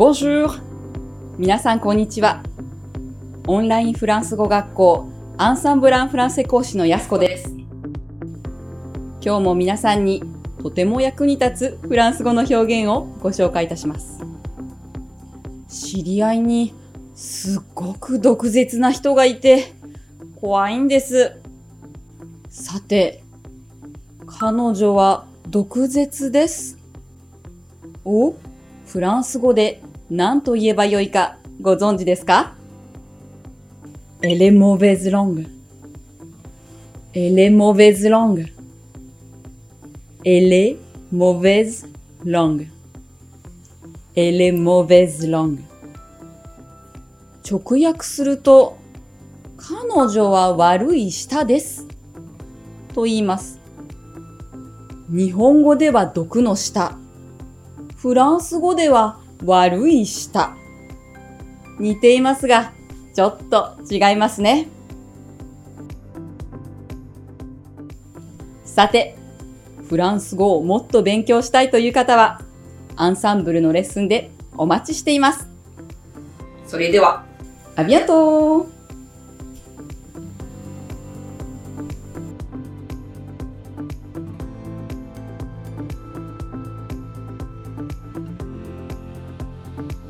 Bonjour! 皆さんこんにちは。オンラインフランス語学校アンサンブランフランセ講師のやすこです。今日も皆さんにとても役に立つフランス語の表現をご紹介いたします。知り合いにすっごく毒舌な人がいて怖いんです。さて、彼女は毒舌です。おフランス語で何と言えばよいかご存知ですか Elle est mauvaise langue. Elle est mauvaise langue. Elle est mauvaise langue. Elle est mauvaise langue. 直訳すると、彼女は悪い舌です。と言います。日本語では毒の舌。フランス語では悪い舌。似ていますが、ちょっと違いますね。さて、フランス語をもっと勉強したいという方は、アンサンブルのレッスンでお待ちしています。それでは、アビアントー Bye.